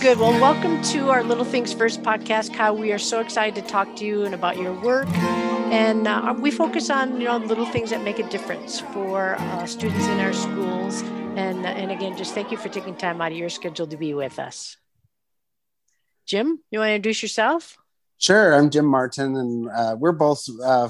good. Well, welcome to our Little Things First podcast, Kyle. We are so excited to talk to you and about your work. And uh, we focus on you know little things that make a difference for uh, students in our schools. And and again, just thank you for taking time out of your schedule to be with us. Jim, you want to introduce yourself? Sure, I'm Jim Martin, and uh, we're both uh,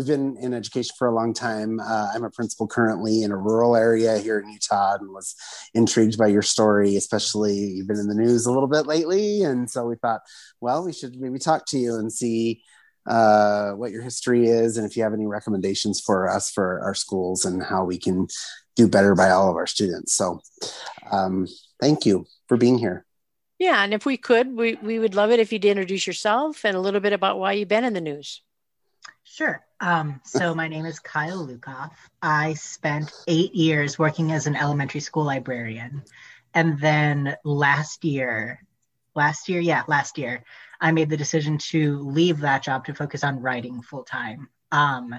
we've been in education for a long time. Uh, I'm a principal currently in a rural area here in Utah and was intrigued by your story, especially you've been in the news a little bit lately. And so we thought, well, we should maybe talk to you and see uh, what your history is and if you have any recommendations for us for our schools and how we can do better by all of our students. So um, thank you for being here. Yeah, and if we could, we, we would love it if you'd introduce yourself and a little bit about why you've been in the news. Sure. Um, so my name is Kyle Lukoff. I spent eight years working as an elementary school librarian. And then last year, last year, yeah, last year, I made the decision to leave that job to focus on writing full time. Um,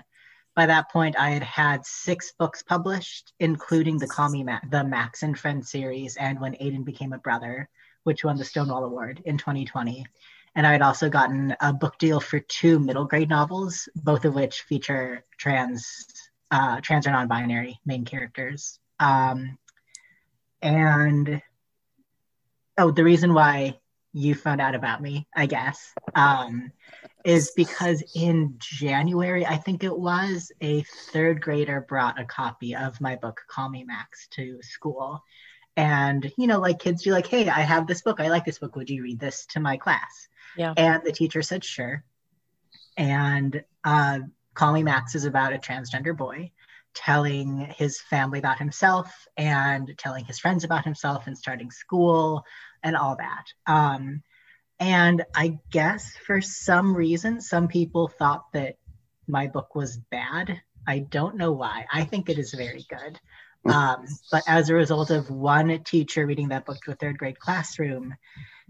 by that point, I had had six books published, including the Call Me Ma- the Max and Friends series, and When Aidan Became a Brother, which won the Stonewall Award in 2020. And I had also gotten a book deal for two middle grade novels, both of which feature trans, uh, trans or non-binary main characters. Um, and oh, the reason why you found out about me, I guess, um, is because in January, I think it was, a third grader brought a copy of my book, Call Me Max, to school. And, you know, like kids do, like, hey, I have this book. I like this book. Would you read this to my class? Yeah. And the teacher said, sure. And uh, Call Me Max is about a transgender boy telling his family about himself and telling his friends about himself and starting school and all that. Um, and I guess for some reason, some people thought that my book was bad. I don't know why. I think it is very good. Um, but as a result of one teacher reading that book to a third grade classroom,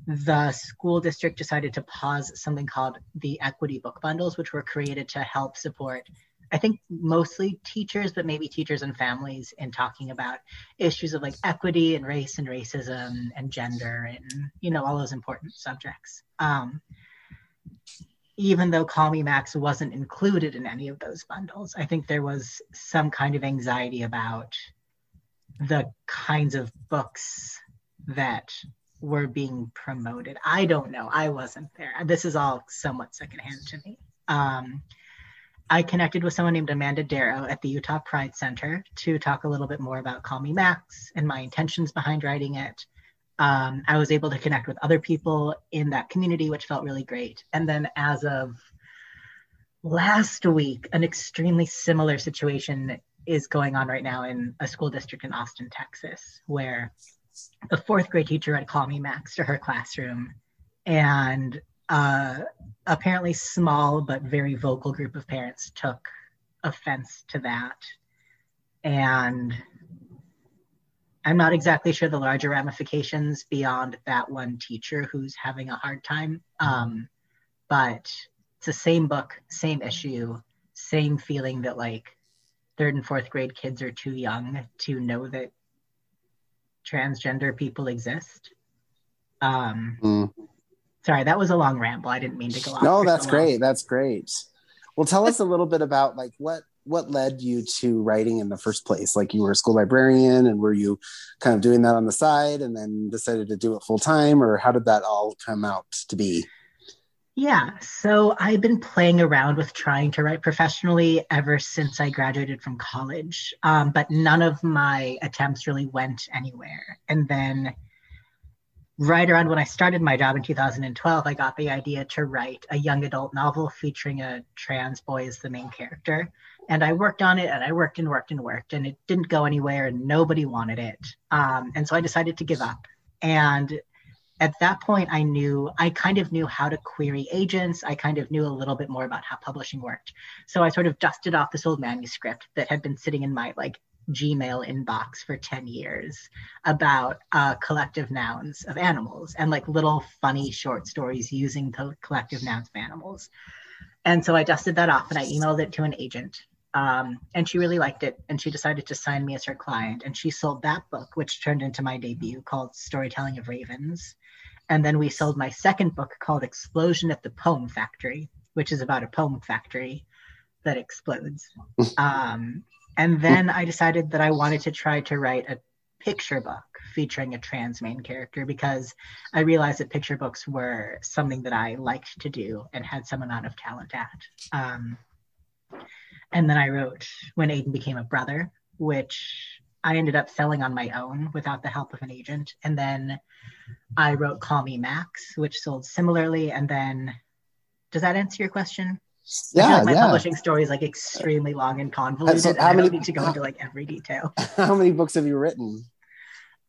the school district decided to pause something called the equity book bundles, which were created to help support, I think, mostly teachers, but maybe teachers and families in talking about issues of like equity and race and racism and gender and, you know, all those important subjects. Um, even though Call Me Max wasn't included in any of those bundles, I think there was some kind of anxiety about the kinds of books that were being promoted. I don't know. I wasn't there. This is all somewhat secondhand to me. Um, I connected with someone named Amanda Darrow at the Utah Pride Center to talk a little bit more about Call Me Max and my intentions behind writing it. Um, I was able to connect with other people in that community, which felt really great. And then as of last week, an extremely similar situation is going on right now in a school district in Austin, Texas, where a fourth grade teacher had called me Max to her classroom, and uh, apparently small but very vocal group of parents took offense to that, and I'm not exactly sure the larger ramifications beyond that one teacher who's having a hard time. Um, but it's the same book, same issue, same feeling that like third and fourth grade kids are too young to know that transgender people exist. Um, mm. Sorry, that was a long ramble. I didn't mean to go off. No, that's so great. That's great. Well, tell us a little bit about like what what led you to writing in the first place. Like you were a school librarian, and were you kind of doing that on the side, and then decided to do it full time, or how did that all come out to be? Yeah, so I've been playing around with trying to write professionally ever since I graduated from college, um, but none of my attempts really went anywhere. And then, right around when I started my job in 2012, I got the idea to write a young adult novel featuring a trans boy as the main character. And I worked on it and I worked and worked and worked, and it didn't go anywhere and nobody wanted it. Um, and so I decided to give up. And at that point i knew i kind of knew how to query agents. I kind of knew a little bit more about how publishing worked. So i sort of dusted off this old manuscript that had been sitting in my like gmail inbox for 10 years about uh, collective nouns of animals and like little funny short stories using the collective nouns of animals. And so i dusted that off and i emailed it to an agent Um, and she really liked it, and she decided to sign me as her client. And she sold that book, which turned into my debut called Storytelling of Ravens. And then we sold my second book called Explosion at the Poem Factory, which is about a poem factory that explodes. um, and then I decided that I wanted to try to write a picture book featuring a trans main character because I realized that picture books were something that I liked to do and had some amount of talent at. Um, and then I wrote When Aidan Became a Brother, which I ended up selling on my own without the help of an agent. And then I wrote Call Me Max, which sold similarly. And then, does that answer your question? Yeah, like my yeah. publishing story is like extremely long and convoluted. So and how I many- don't need to go into like every detail. How many books have you written?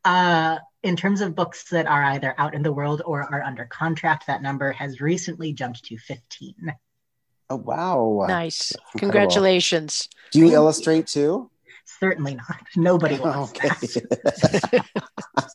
Uh, in terms of books that are either out in the world or are under contract, that number has recently jumped to 15. Oh wow! Nice. Congratulations. Do you illustrate too? Certainly not. Nobody wants Okay. that.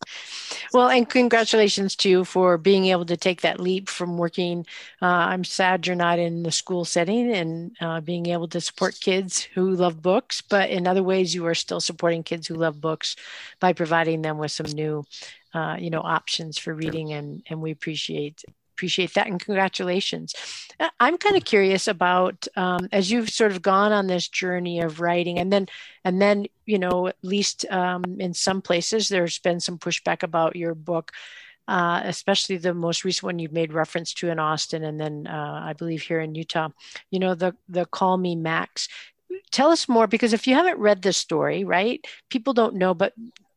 Well, and congratulations to you for being able to take that leap from working. Uh, I'm sad you're not in the school setting and uh, being able to support kids who love books, but in other ways, you are still supporting kids who love books by providing them with some new, uh, you know, options for reading, and and we appreciate appreciate that and congratulations. Uh, I'm kind of curious about um, as you've sort of gone on this journey of writing, and then and then you know at least um, in some places there's been some pushback about your book uh, especially the most recent one you've made reference to in austin and then uh, i believe here in utah you know the the call me max tell us more because if you haven't read this story right people don't know but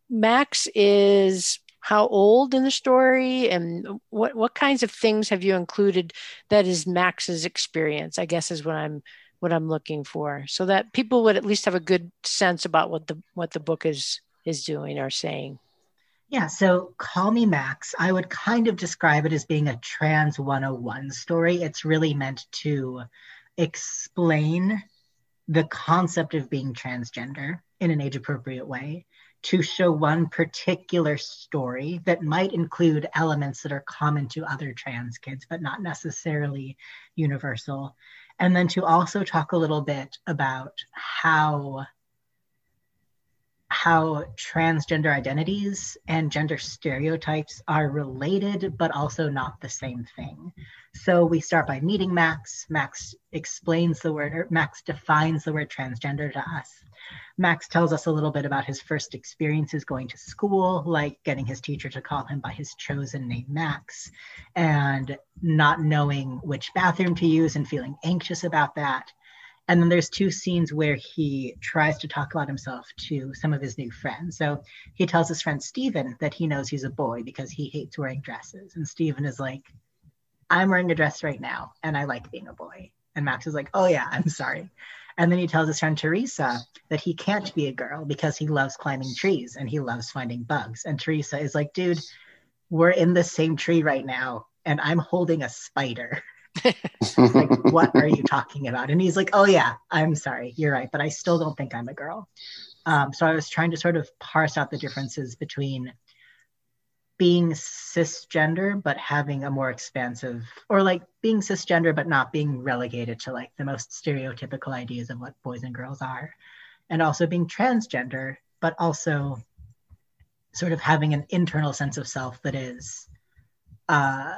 max is how old in the story and what what kinds of things have you included that is max's experience i guess is what i'm what I'm looking for, so that people would at least have a good sense about what the what the book is is doing or saying. Yeah, so Call Me Max, I would kind of describe it as being a trans 101 story. It's really meant to explain the concept of being transgender in an age appropriate way, to show one particular story that might include elements that are common to other trans kids, but not necessarily universal. And then to also talk a little bit about how how transgender identities and gender stereotypes are related, but also not the same thing. So we start by meeting Max. Max explains the word, or Max defines the word transgender to us. Max tells us a little bit about his first experiences going to school, like getting his teacher to call him by his chosen name, Max, and not knowing which bathroom to use and feeling anxious about that. And then there's two scenes where he tries to talk about himself to some of his new friends. So he tells his friend Steven that he knows he's a boy because he hates wearing dresses. And Steven is like, I'm wearing a dress right now and I like being a boy. And Max is like, oh yeah, I'm sorry. And then he tells his friend Teresa that he can't be a girl because he loves climbing trees and he loves finding bugs. And Teresa is like, dude, we're in the same tree right now and I'm holding a spider. like, what are you talking about? And he's like, oh, yeah, I'm sorry. You're right. But I still don't think I'm a girl. Um, so I was trying to sort of parse out the differences between being cisgender, but having a more expansive, or like being cisgender, but not being relegated to like the most stereotypical ideas of what boys and girls are. And also being transgender, but also sort of having an internal sense of self that is uh,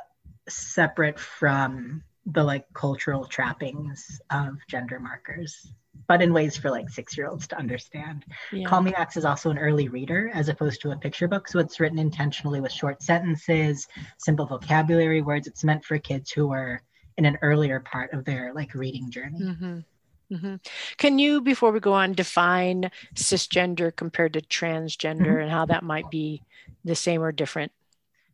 separate from the like cultural trappings of gender markers but in ways for like six year olds to understand. Yeah. call me max is also an early reader as opposed to a picture book so it's written intentionally with short sentences simple vocabulary words. It's meant for kids who are in an earlier part of their like reading journey. Hmm hmm Can you, before we go on, define cisgender compared to transgender and how that might be the same or different?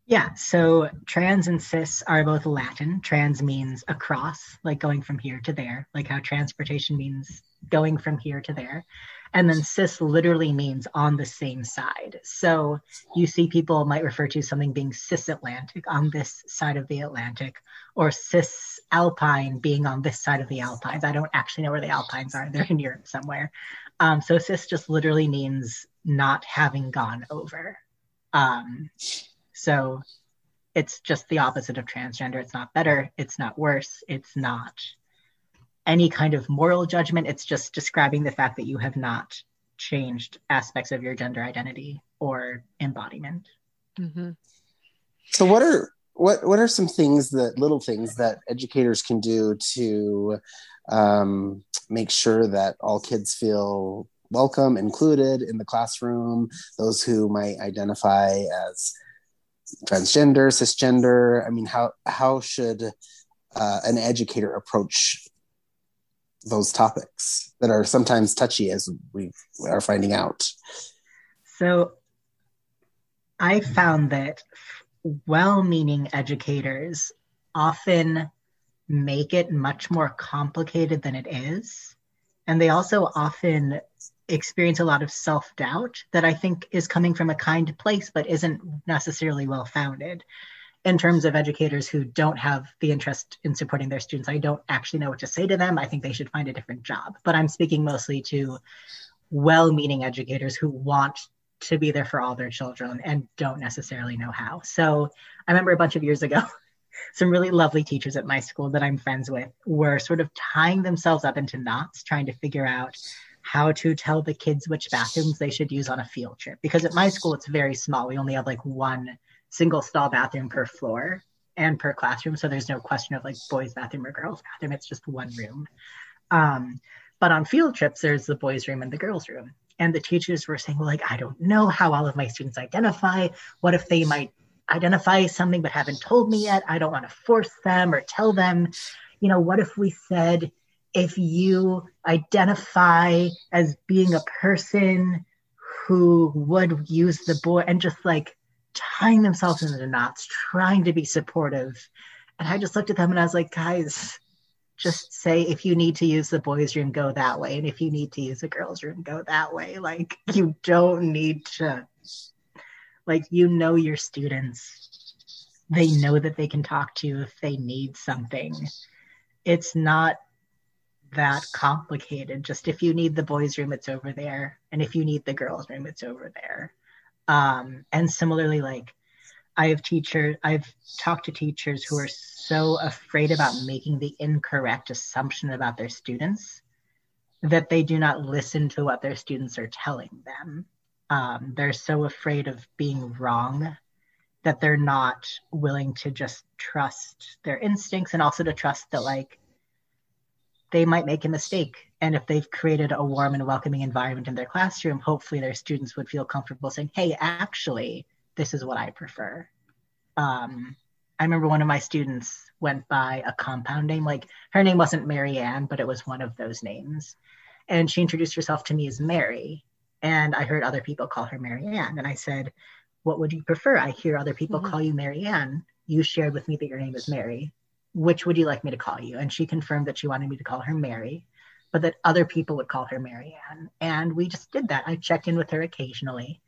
Yeah, so trans and cis are both Latin. Trans means across, like going from here to there, like how transportation means going from here to there. And then cis literally means on the same side. So you see people might refer to something being cis Atlantic on this side of the Atlantic, or cis Alpine being on this side of the Alpines. I don't actually know where the Alpines are, they're in Europe somewhere. Um, so cis just literally means not having gone over. Um, so it's just the opposite of transgender. It's not better. It's not worse. It's not any kind of moral judgment. It's just describing the fact that you have not changed aspects of your gender identity or embodiment. Mm-hmm. So, what are what what are some things that little things that educators can do to um, make sure that all kids feel welcome, included in the classroom? Those who might identify as transgender, cisgender. I mean, how how should uh, an educator approach those topics that are sometimes touchy, as we are finding out? So, I found that well-meaning educators often make it much more complicated than it is. And they also often experience a lot of self doubt that I think is coming from a kind place, but isn't necessarily well founded. In terms of educators who don't have the interest in supporting their students, I don't actually know what to say to them. I think they should find a different job. But I'm speaking mostly to well meaning educators who want to be there for all their children and don't necessarily know how. So I remember a bunch of years ago, some really lovely teachers at my school that I'm friends with were sort of tying themselves up into knots, trying to figure out how to tell the kids which bathrooms they should use on a field trip. Because at my school, it's very small. We only have like one single stall bathroom per floor and per classroom. So there's no question of like boys' bathroom or girls' bathroom. It's just one room. Um, but on field trips, there's the boys' room and the girls' room. And the teachers were saying, well, like, I don't know how all of my students identify. What if they might identify something but haven't told me yet? I don't want to force them or tell them. You know, what if we said, if you identify as being a person who would use the boy and just like tying themselves into knots, trying to be supportive. And I just looked at them and I was like, guys, just say if you need to use the boys' room, go that way. And if you need to use the girls' room, go that way. Like you don't need to like you know your students. They know that they can talk to you if they need something. It's not that complicated. Just if you need the boys' room, it's over there, and if you need the girls' room, it's over there. Um, and similarly, like I have teachers, I've talked to teachers who are so afraid about making the incorrect assumption about their students that they do not listen to what their students are telling them. Um, they're so afraid of being wrong that they're not willing to just trust their instincts and also to trust that like they might make a mistake. And if they've created a warm and welcoming environment in their classroom, hopefully their students would feel comfortable saying, hey, actually, this is what I prefer. Um, I remember one of my students went by a compound name. Like her name wasn't Marianne, but it was one of those names. And she introduced herself to me as Mary. And I heard other people call her Marianne. And I said, What would you prefer? I hear other people mm-hmm. call you Marianne. You shared with me that your name is Mary which would you like me to call you? And she confirmed that she wanted me to call her Mary, but that other people would call her Marianne. And we just did that. I checked in with her occasionally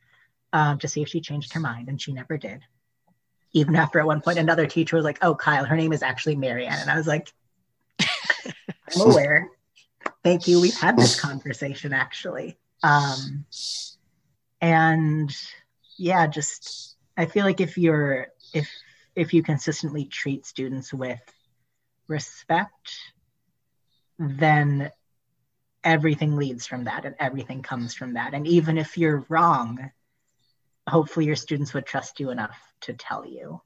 um, to see if she changed her mind, and she never did. Even after at one point another teacher was like, "Oh, Kyle, her name is actually Marianne," and I was like, "I'm aware. Thank you. We've had this conversation actually." Um, and yeah, just I feel like if you're if if you consistently treat students with respect, then everything leads from that and everything comes from that. And even if you're wrong, hopefully your students would trust you enough to tell you.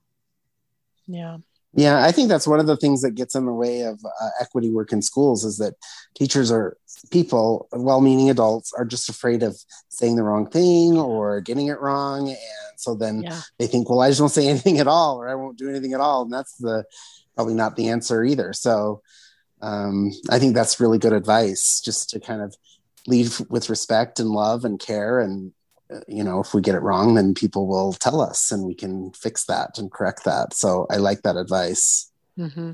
Yeah. Yeah, I think that's one of the things that gets in the way of uh, equity work in schools is that teachers are people, well meaning adults, are just afraid of saying the wrong thing or getting it wrong. And so then yeah. they think, well, I just won't say anything at all or I won't do anything at all. And that's the probably not the answer either. So um, I think that's really good advice just to kind of lead with respect and love and care and you know, if we get it wrong, then people will tell us and we can fix that and correct that. So I like that advice. Mm-hmm.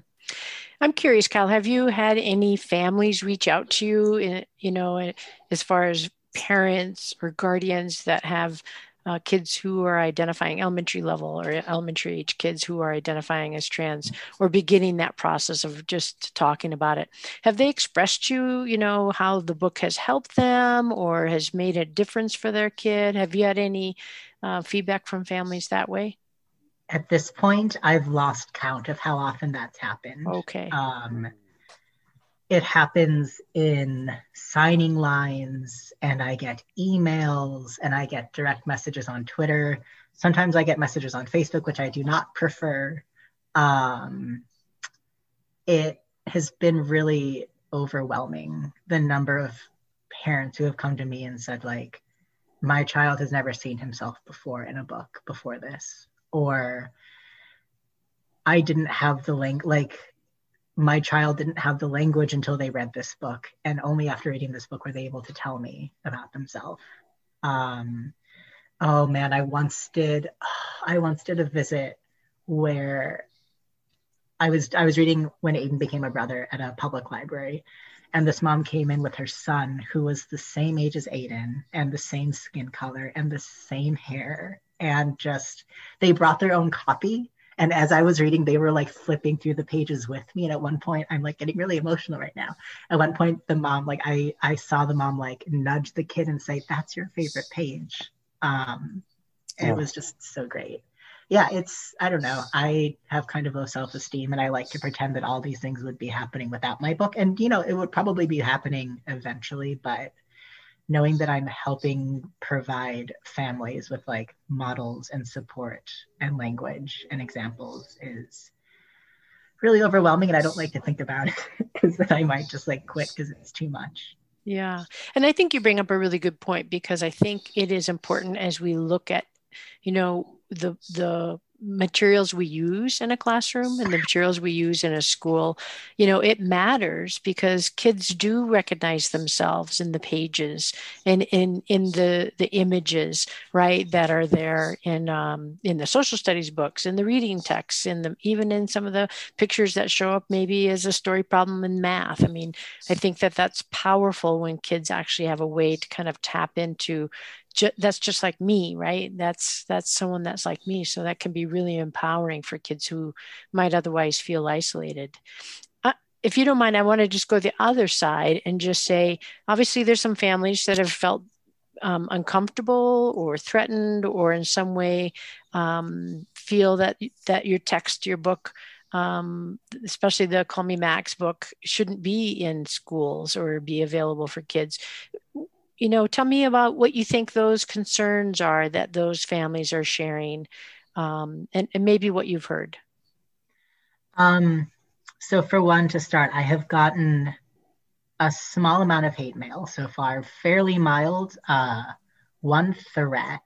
I'm curious, Kyle, have you had any families reach out to you, in, you know, as far as parents or guardians that have uh, kids who are identifying elementary level or elementary age kids who are identifying as trans or beginning that process of just talking about it. Have they expressed you you know how the book has helped them or has made a difference for their kid? Have you had any uh, feedback from families that way? At this point i've lost count of how often that's happened. Okay. Um, it happens in signing lines and I get emails and I get direct messages on Twitter. Sometimes I get messages on Facebook, which I do not prefer. Um, it has been really overwhelming the number of parents who have come to me and said, like, my child has never seen himself before in a book before this, or I didn't have the link, like, my child didn't have the language until they read this book and only after reading this book were they able to tell me about themselves. Um, oh man i once did i once did a visit where i was i was reading when aidan became a brother at a public library and this mom came in with her son who was the same age as aidan and the same skin color and the same hair and just they brought their own copy and as I was reading, they were like flipping through the pages with me. And at one point, I'm like getting really emotional right now. At one point, the mom, like I, I saw the mom like nudge the kid and say, "That's your favorite page." Um, and it was just so great. Yeah, it's I don't know. I have kind of low self-esteem, and I like to pretend that all these things would be happening without my book. And you know, it would probably be happening eventually, but knowing that I'm helping provide families with like models and support and language and examples is really overwhelming. And I don't like to think about it because then I might just like quit because it's too much. Yeah. And I think you bring up a really good point because I think it is important as we look at, you know, the the materials we use in a classroom and the materials we use in a school you know it matters because kids do recognize themselves in the pages and in in the the images right that are there in um, in the social studies books in the reading texts in the even in some of the pictures that show up maybe as a story problem in math. I mean i think that that's powerful when kids actually have a way to kind of tap into ju- that's just like me right? That's that's someone that's like me. So that can be really empowering for kids who might otherwise feel isolated. Uh, if you don't mind i want to just go the other side and just say obviously there's some families that have felt um, uncomfortable or threatened or in some way um, feel that that your text your book um, especially the Call Me Max book, shouldn't be in schools or be available for kids you know, tell me about what you think those concerns are that those families are sharing, um, and, and, maybe what you've heard. Um, so, for one, to start, I have gotten a small amount of hate mail so far, fairly mild. Uh, one threat,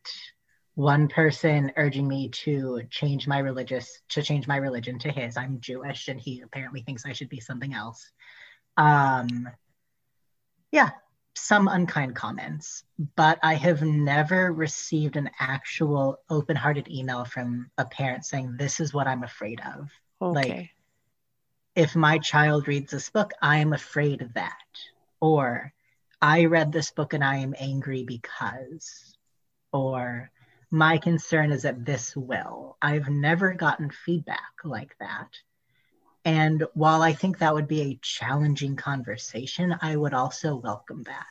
one person urging me to change my religious to change my religion to his. I'm Jewish, and he apparently thinks I should be something else. Um, yeah, some unkind comments, but I have never received an actual open hearted email from a parent saying, This is what I'm afraid of. Okay. Like, if my child reads this book, I am afraid of that. Or, I read this book and I am angry because. Or, my concern is that this will. I've never gotten feedback like that. And while I think that would be a challenging conversation, I would also welcome that.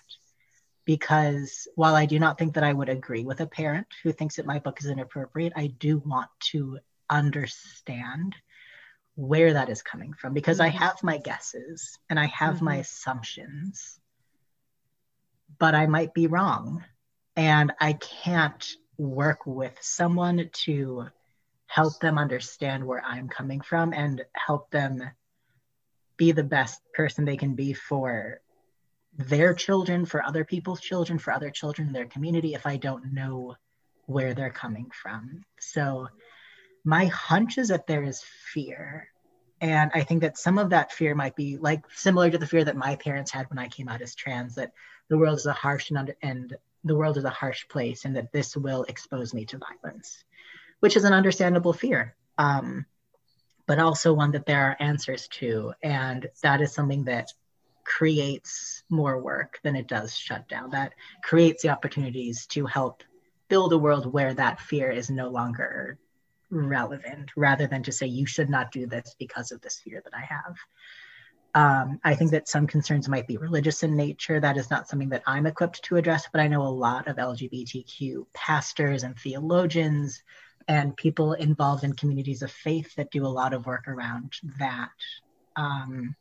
Because while I do not think that I would agree with a parent who thinks that my book is inappropriate, I do want to understand where that is coming from because I mm-hmm. have my guesses and I have mm-hmm. my assumptions, but I might be wrong. And I can't work with someone to help them understand where I'm coming from and help them be the best person they can be for their children, for other people's children, for other children in their community if I don't know where they're coming from. So my hunch is that there is fear. And I think that some of that fear might be like similar to the fear that my parents had when I came out as trans, that the world is a harsh and, under, and the world is a harsh place and that this will expose me to violence which is an understandable fear, um, but also one that there are answers to. And that is something that creates more work than it does shut down. That creates the opportunities to help build a world where that fear is no longer relevant, rather than to say, you should not do this because of this fear that I have. Um, I think that some concerns might be religious in nature. That is not something that I'm equipped to address, but I know a lot of LGBTQ pastors and theologians and people involved in communities of faith that do a lot of work around that. Um,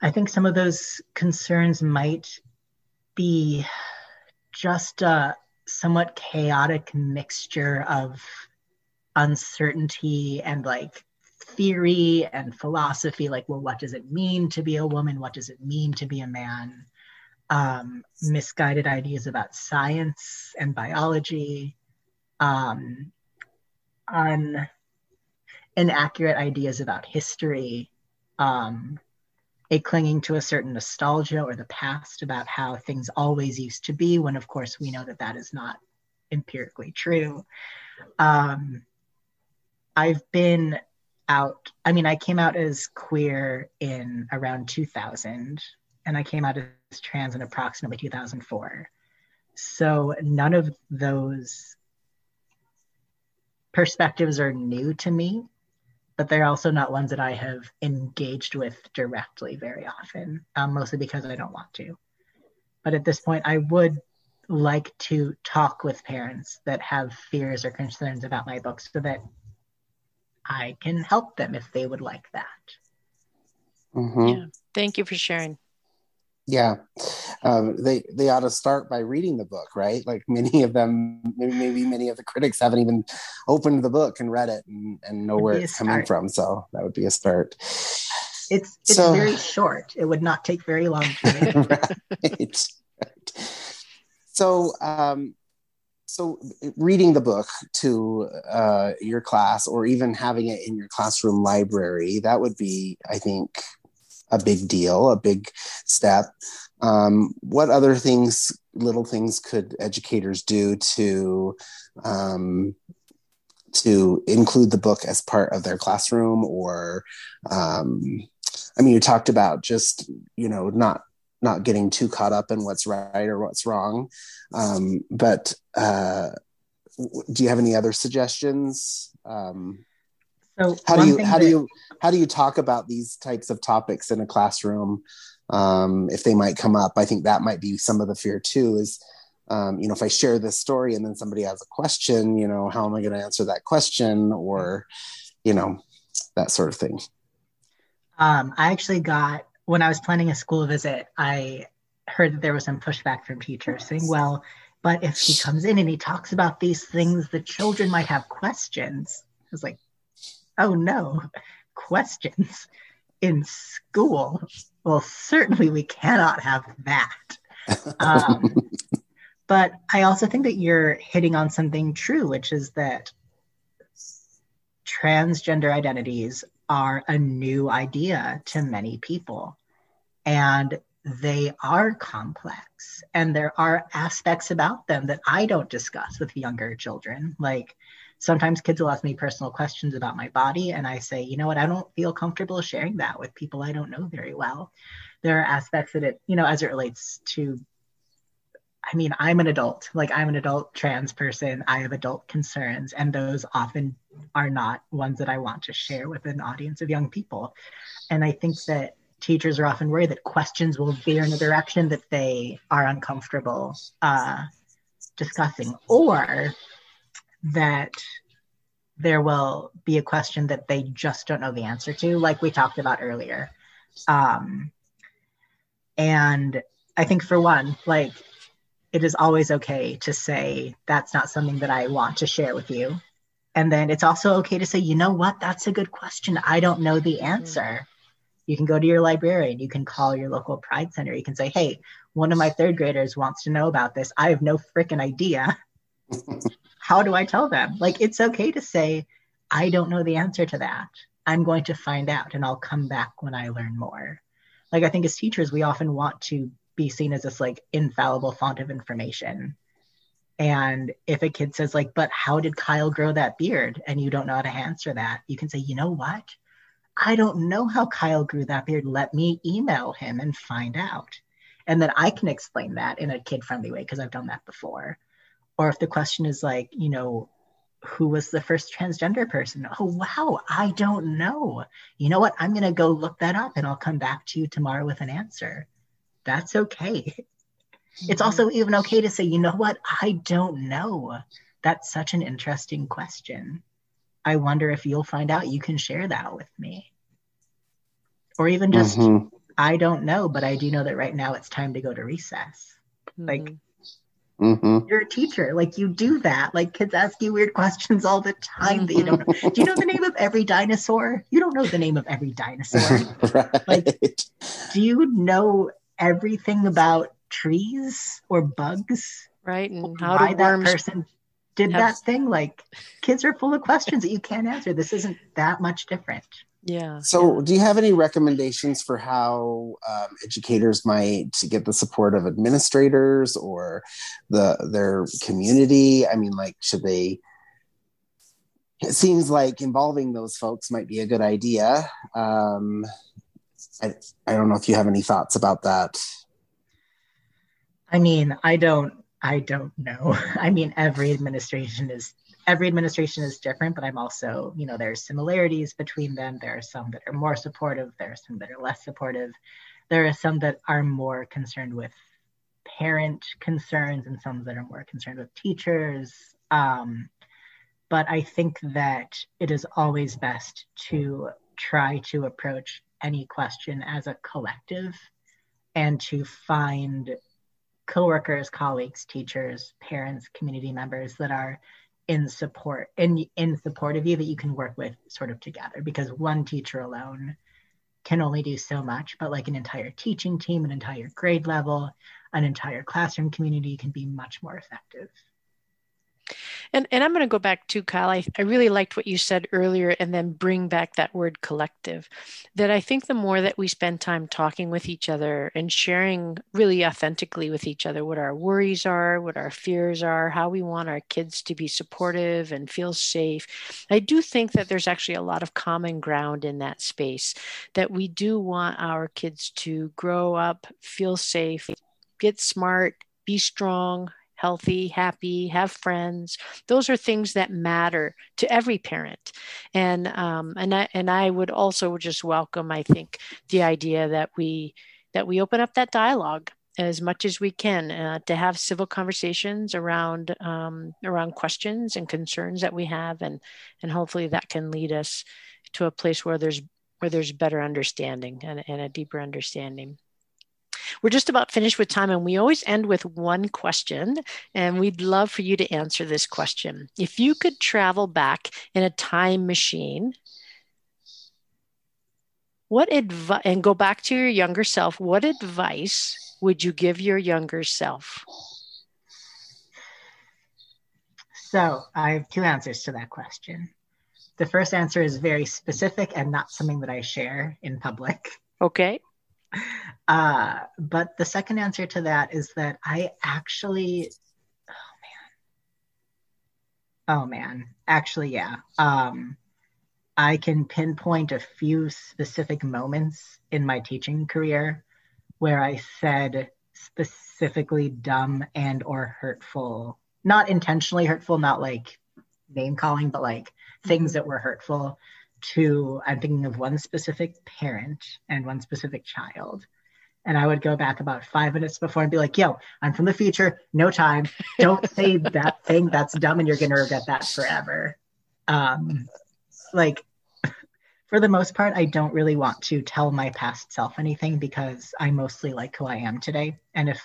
I think some of those concerns might be just a somewhat chaotic mixture of uncertainty and like theory and philosophy like well what does it mean to be a woman? What does it mean to be a man? Um, misguided ideas about science and biology um, on inaccurate ideas about history um, a clinging to a certain nostalgia or the past about how things always used to be when of course we know that that is not empirically true. Um, i've been out i mean i came out as queer in around 2000 and i came out as trans in approximately 2004 so none of those perspectives are new to me but they're also not ones that I have engaged with directly very often, um, mostly because I don't want to. But at this point, I would like to talk with parents that have fears or concerns about my book so that I can help them if they would like that. Mm-hmm. Yeah. Thank you for sharing. Yeah, um, they they ought to start by reading the book, right? Like many of them, maybe, maybe many of the critics haven't even opened the book and read it and, and know where it's coming from. So that would be a start. It's it's so, very short. It would not take very long to read. right. So um, so reading the book to uh, your class or even having it in your classroom library that would be i think a big deal, a big step. Um, what other things, little things, could educators do to um, to include the book as part of their classroom? Or, um, I mean, you talked about just you know not not getting too caught up in what's right or what's wrong, um, but uh, do you have any other suggestions? Um, so how do you how that, do you how do you talk about these types of topics in a classroom um, if they might come up? I think that might be some of the fear too. Is um, you know if I share this story and then somebody has a question, you know, how am I going to answer that question or you know that sort of thing. Um, I actually got when I was planning a school visit, I heard that there was some pushback from teachers saying, "Well, but if he comes in and he talks about these things, the children might have questions." I was like, oh no, questions in school. Well, certainly we cannot have that. Um, but I also think that you're hitting on something true, which is that transgender identities are a new idea to many people. And they are complex. And there are aspects about them that I don't discuss with younger children. Like, sometimes kids will ask me personal questions about my body and i say you know what? I don't feel comfortable sharing that with people i don't know very well. There are aspects that it you know as it relates to i mean i'm an adult. Like i'm an adult trans person. I have adult concerns and those often are not ones that i want to share with an audience of young people. And i think that teachers are often worried that questions will veer in a direction that they are uncomfortable uh, discussing or that there will be a question that they just don't know the answer to, like we talked about earlier. Um, and I think for one, like it is always okay to say that's not something that I want to share with you. And then it's also okay to say, you know what, that's a good question. I don't know the answer. You can go to your librarian, you can call your local pride center, you can say, hey, one of my third graders wants to know about this. I have no freaking idea. how do I tell them? Like, it's okay to say, I don't know the answer to that. I'm going to find out and I'll come back when I learn more. Like, I think as teachers, we often want to be seen as this like infallible font of information. And if a kid says, like, but how did Kyle grow that beard? And you don't know how to answer that, you can say, you know what? I don't know how Kyle grew that beard. Let me email him and find out. And then I can explain that in a kid friendly way because I've done that before or if the question is like you know who was the first transgender person? Oh wow i don't know. You know what? I'm going to go look that up and i'll come back to you tomorrow with an answer. That's okay. Mm-hmm. it's also even okay to say you know what? I don't know. That's such an interesting question. I wonder if you'll find out. You can share that with me. Or even just mm-hmm. I don't know, but I do know that right now it's time to go to recess. Mm-hmm. Like Mm-hmm. You're a teacher. Like you do that. Like kids ask you weird questions all the time that you don't know. do you know the name of every dinosaur? You don't know the name of every dinosaur. right. Like, do you know everything about trees or bugs? Right. And how why that person did have... that thing? Like kids are full of questions that you can't answer. This isn't that much different. Yeah. So, do you have any recommendations for how um, educators might get the support of administrators or the their community? I mean, like, should they? It seems like involving those folks might be a good idea. Um, I, I don't know if you have any thoughts about that. I mean, I don't I don't know. I mean, every administration is every administration is different, but I'm also, you know, there's similarities between them. There are some that are more supportive, there are some that are less supportive. There are some that are more concerned with parent concerns and some that are more concerned with teachers. Um, but I think that it is always best to try to approach any question as a collective and to find coworkers, colleagues, teachers, parents, community members that are in support in in support of you that you can work with sort of together because one teacher alone can only do so much but like an entire teaching team an entire grade level an entire classroom community can be much more effective and, and I'm going to go back to Kyle. I, I really liked what you said earlier and then bring back that word collective. That I think the more that we spend time talking with each other and sharing really authentically with each other what our worries are, what our fears are, how we want our kids to be supportive and feel safe, I do think that there's actually a lot of common ground in that space. That we do want our kids to grow up, feel safe, get smart, be strong, healthy, happy, have friends. Those are things that matter to every parent. And um, and I and I would also just welcome, I think, the idea that we that we open up that dialogue as much as we can uh, to have civil conversations around um, around questions and concerns that we have, and and hopefully that can lead us to a place where there's where there's better understanding and, and a deeper understanding. We're just about finished with time, and we always end with one question. And we'd love for you to answer this question. If you could travel back in a time machine, what advice, and go back to your younger self, what advice would you give your younger self? So I have two answers to that question. The first answer is very specific and not something that I share in public. Okay. Uh, but the second answer to that is that I actually, oh man, oh man, actually, yeah. Um, I can pinpoint a few specific moments in my teaching career where I said specifically dumb and or hurtful, not intentionally hurtful, not like name calling, but like things that were hurtful to I'm thinking of one specific parent and one specific child. And I would go back about five minutes before and be like, yo, I'm from the future, no time. Don't say that thing. That's dumb and you're gonna regret that forever. Um, like for the most part, I don't really want to tell my past self anything because I mostly like who I am today. And if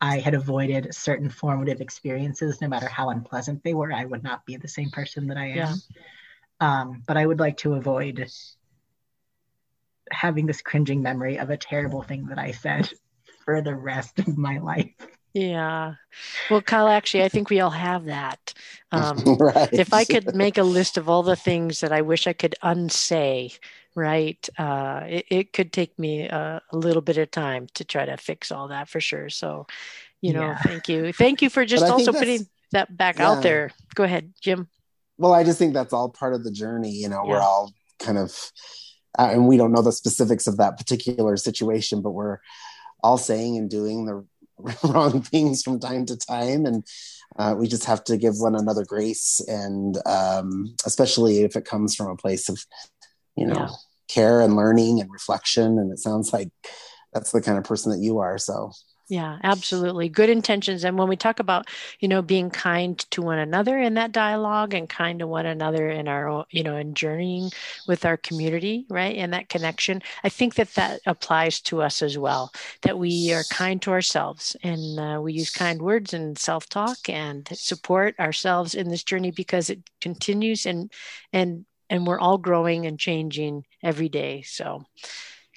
I had avoided certain formative experiences, no matter how unpleasant they were, I would not be the same person that I am. Yeah. Um, but I would like to avoid having this cringing memory of a terrible thing that I said for the rest of my life. Yeah. Well, Kyle, actually, I think we all have that. Um, right. If I could make a list of all the things that I wish I could unsay, right, uh, it, it, could take me a, a, little bit of time to try to fix all that for sure. So, you know, yeah. thank you. Thank you for just also putting that back yeah. out there. Go ahead, Jim well i just think that's all part of the journey you know yeah. we're all kind of uh, and we don't know the specifics of that particular situation but we're all saying and doing the wrong things from time to time and uh, we just have to give one another grace and um, especially if it comes from a place of you know yeah. care and learning and reflection and it sounds like that's the kind of person that you are so Yeah, absolutely. Good intentions. And when we talk about, you know, being kind to one another in that dialogue and kind to one another in our, you know, in journeying with our community, right? And that connection, I think that that applies to us as well, that we are kind to ourselves and uh, we use kind words and self talk and support ourselves in this journey because it continues and, and, and we're all growing and changing every day. So,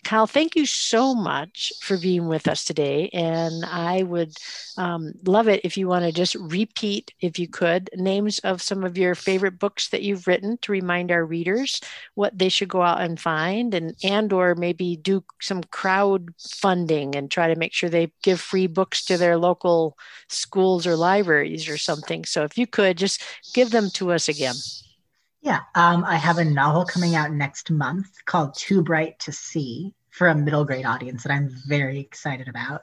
Kyle, thank you so much for being with us today. And I would um, love it if you want to just repeat, if you could, names of some of your favorite books that you've written to remind our readers what they should go out and find, and and or maybe do some crowd funding and try to make sure they give free books to their local schools or libraries or something. So if you could just give them to us again. Yeah, um, I have a novel coming out next month called Too Bright to See for a middle grade audience that I'm very excited about.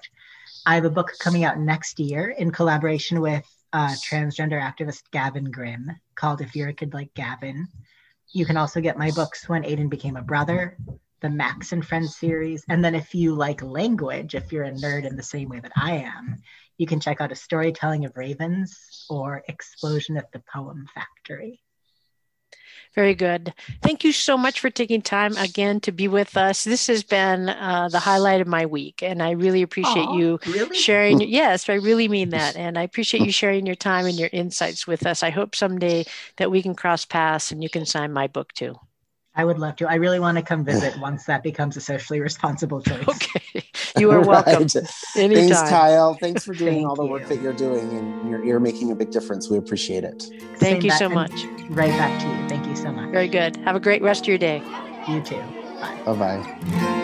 I have a book coming out next year in collaboration with uh, transgender activist Gavin Grimm called If You're a Kid Like Gavin. You can also get my books When Aidan Became a Brother, the Max and Friends series. And then if you like language, if you're a nerd in the same way that I am, you can check out A Storytelling of Ravens or Explosion at the Poem Factory. Very good. Thank you so much for taking time again to be with us. This has been uh, the highlight of my week, and I really appreciate Aww, you really? sharing. Yes, I really mean that, and I appreciate you sharing your time and your insights with us. I hope someday that we can cross paths and you can sign my book too. I would love to. I really want to come visit once that becomes a socially responsible choice. Okay. You are welcome. right. Anytime. Thanks, Kyle. Thanks for doing Thank all the you. work that you're doing and you're, you're making a big difference. We appreciate it. Thank Same you so much. Right back to you. Thank you so much. Very good. Have a great rest of your day. You too. Bye. Bye bye.